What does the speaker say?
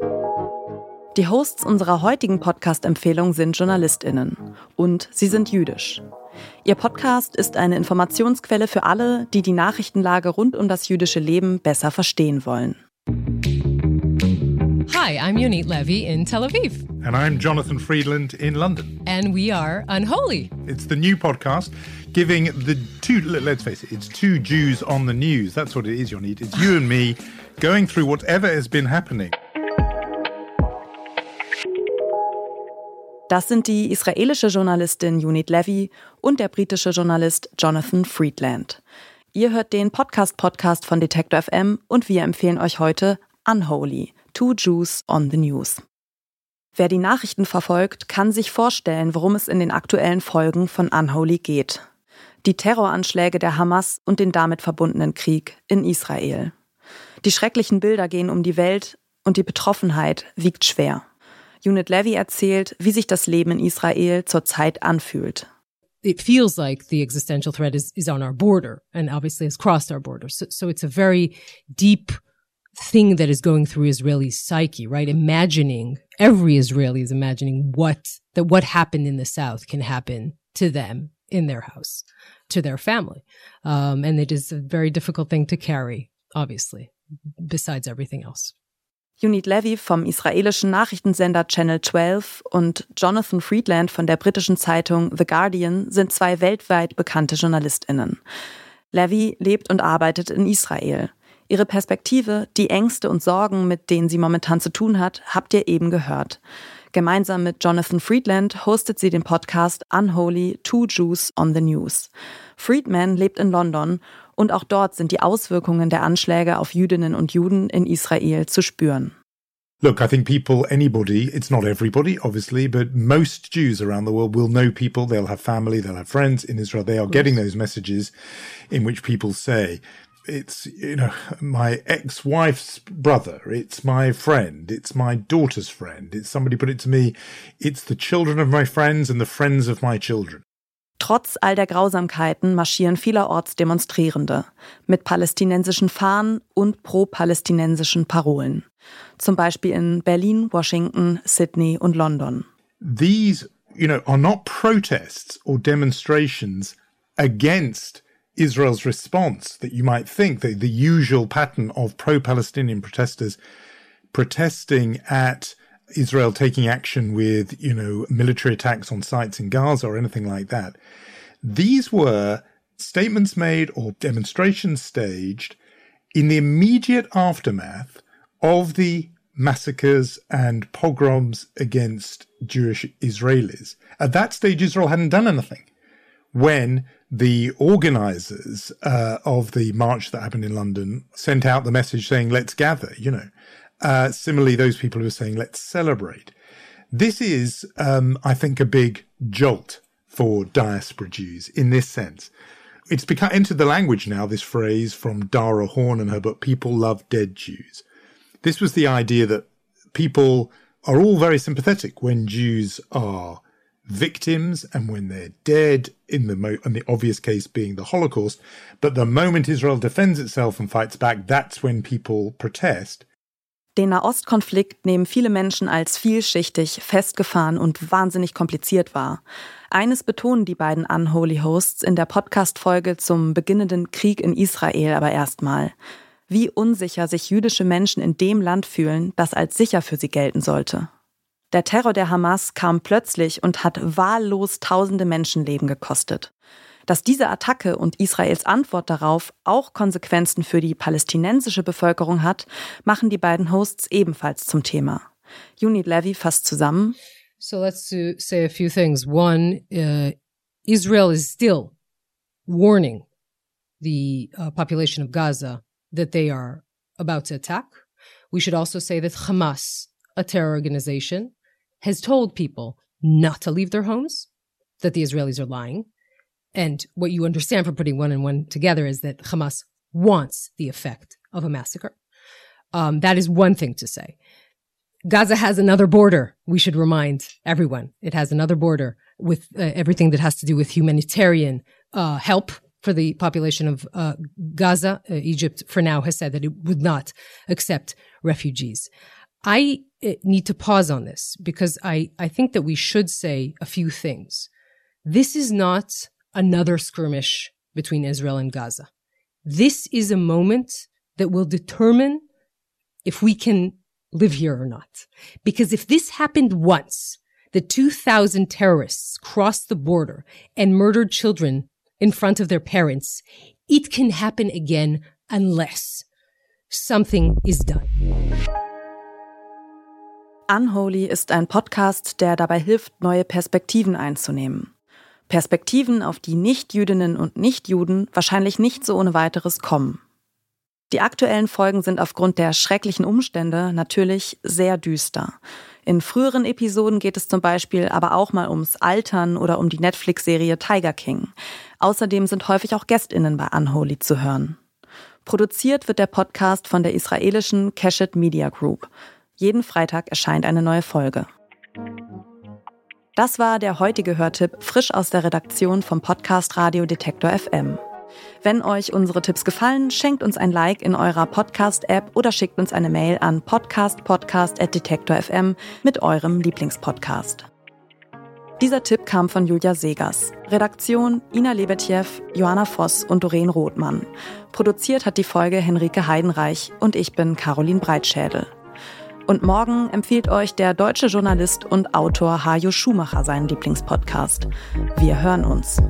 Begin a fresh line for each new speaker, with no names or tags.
Die Hosts unserer heutigen Podcast-Empfehlung sind JournalistInnen und sie sind jüdisch. Ihr Podcast ist eine Informationsquelle für alle, die die Nachrichtenlage rund um das jüdische Leben besser verstehen wollen.
Hi, I'm Yonit Levy in Tel Aviv.
And I'm Jonathan Friedland in London.
And we are Unholy.
It's the new podcast giving the two, let's face it, it's two Jews on the news. That's what it is, Yonit. It's you and me going through whatever has been happening.
Das sind die israelische Journalistin Unit Levy und der britische Journalist Jonathan Friedland. Ihr hört den Podcast-Podcast von Detector FM und wir empfehlen euch heute Unholy, Two Jews on the News. Wer die Nachrichten verfolgt, kann sich vorstellen, worum es in den aktuellen Folgen von Unholy geht. Die Terroranschläge der Hamas und den damit verbundenen Krieg in Israel. Die schrecklichen Bilder gehen um die Welt und die Betroffenheit wiegt schwer. Unit Levy erzählt, wie sich das Leben in Israel zurzeit anfühlt.
It feels like the existential threat is, is on our border and obviously has crossed our border. So, so it's a very deep thing that is going through Israeli psyche, right? Imagining every Israeli is imagining what that what happened in the South can happen to them in their house, to their family, um, and it is a very difficult thing to carry, obviously, besides everything else.
Unit Levy vom israelischen Nachrichtensender Channel 12 und Jonathan Friedland von der britischen Zeitung The Guardian sind zwei weltweit bekannte JournalistInnen. Levy lebt und arbeitet in Israel. Ihre Perspektive, die Ängste und Sorgen, mit denen sie momentan zu tun hat, habt ihr eben gehört. Gemeinsam mit Jonathan Friedland hostet sie den Podcast Unholy Two Jews on the News. Friedman lebt in London und auch dort sind die Auswirkungen der Anschläge auf Jüdinnen und Juden in Israel zu spüren.
Look, I think people, anybody, it's not everybody, obviously, but most Jews around the world will know people. They'll have family, they'll have friends in Israel. They are getting those messages in which people say, it's, you know, my ex-wife's brother. It's my friend. It's my daughter's friend. It's somebody put it to me. It's the children of my friends and the friends of my children.
Trotz all der Grausamkeiten marschieren vielerorts Demonstrierende mit palästinensischen Fahnen und pro-palästinensischen Parolen. Zum Beispiel in Berlin, Washington, Sydney und London.
These, you know, are not protests or demonstrations against Israel's response that you might think the, the usual pattern of pro-Palestinian protesters protesting at Israel taking action with, you know, military attacks on sites in Gaza or anything like that. These were statements made or demonstrations staged in the immediate aftermath of the massacres and pogroms against Jewish Israelis. At that stage, Israel hadn't done anything. When the organizers uh, of the march that happened in London sent out the message saying, let's gather, you know, uh, similarly, those people who are saying, let's celebrate. This is, um, I think, a big jolt for diaspora Jews in this sense. It's become entered the language now, this phrase from Dara Horn and her book, People Love Dead Jews. This was the idea that people are all very sympathetic when Jews are victims and when they're dead in the mo- in the obvious case being the Holocaust. But the moment Israel defends itself and fights back, that's when people protest.
Den Nahostkonflikt nehmen viele Menschen als vielschichtig, festgefahren und wahnsinnig kompliziert wahr. Eines betonen die beiden Unholy Hosts in der Podcast-Folge zum beginnenden Krieg in Israel aber erstmal. Wie unsicher sich jüdische Menschen in dem Land fühlen, das als sicher für sie gelten sollte. Der Terror der Hamas kam plötzlich und hat wahllos tausende Menschenleben gekostet. Dass diese Attacke und Israels Antwort darauf auch Konsequenzen für die palästinensische Bevölkerung hat, machen die beiden Hosts ebenfalls zum Thema. Unit Levy fasst zusammen.
So let's say a few things. One, uh, Israel is still warning the uh, population of Gaza that they are about to attack. We should also say that Hamas, a terror organization, has told people not to leave their homes, that the Israelis are lying, And what you understand from putting one and one together is that Hamas wants the effect of a massacre. Um, that is one thing to say. Gaza has another border. We should remind everyone it has another border with uh, everything that has to do with humanitarian uh, help for the population of uh, Gaza. Uh, Egypt, for now, has said that it would not accept refugees. I eh, need to pause on this because I, I think that we should say a few things. This is not another skirmish between Israel and Gaza. This is a moment that will determine if we can live here or not. Because if this happened once, the 2000 terrorists crossed the border and murdered children in front of their parents, it can happen again unless something is done.
Unholy ist ein Podcast, der dabei hilft, neue Perspektiven einzunehmen. Perspektiven, auf die Nichtjüdinnen und Nichtjuden wahrscheinlich nicht so ohne weiteres kommen. Die aktuellen Folgen sind aufgrund der schrecklichen Umstände natürlich sehr düster. In früheren Episoden geht es zum Beispiel aber auch mal ums Altern oder um die Netflix-Serie Tiger King. Außerdem sind häufig auch GästInnen bei Unholy zu hören. Produziert wird der Podcast von der israelischen Keshet Media Group. Jeden Freitag erscheint eine neue Folge. Das war der heutige Hörtipp frisch aus der Redaktion vom Podcast Radio Detektor FM. Wenn euch unsere Tipps gefallen, schenkt uns ein Like in eurer Podcast-App oder schickt uns eine Mail an podcastpodcast.detektor.fm mit eurem Lieblingspodcast. Dieser Tipp kam von Julia Segers. Redaktion Ina Lebetjew, Johanna Voss und Doreen Rothmann. Produziert hat die Folge Henrike Heidenreich und ich bin Caroline Breitschädel. Und morgen empfiehlt euch der deutsche Journalist und Autor Hajo Schumacher seinen Lieblingspodcast. Wir hören uns.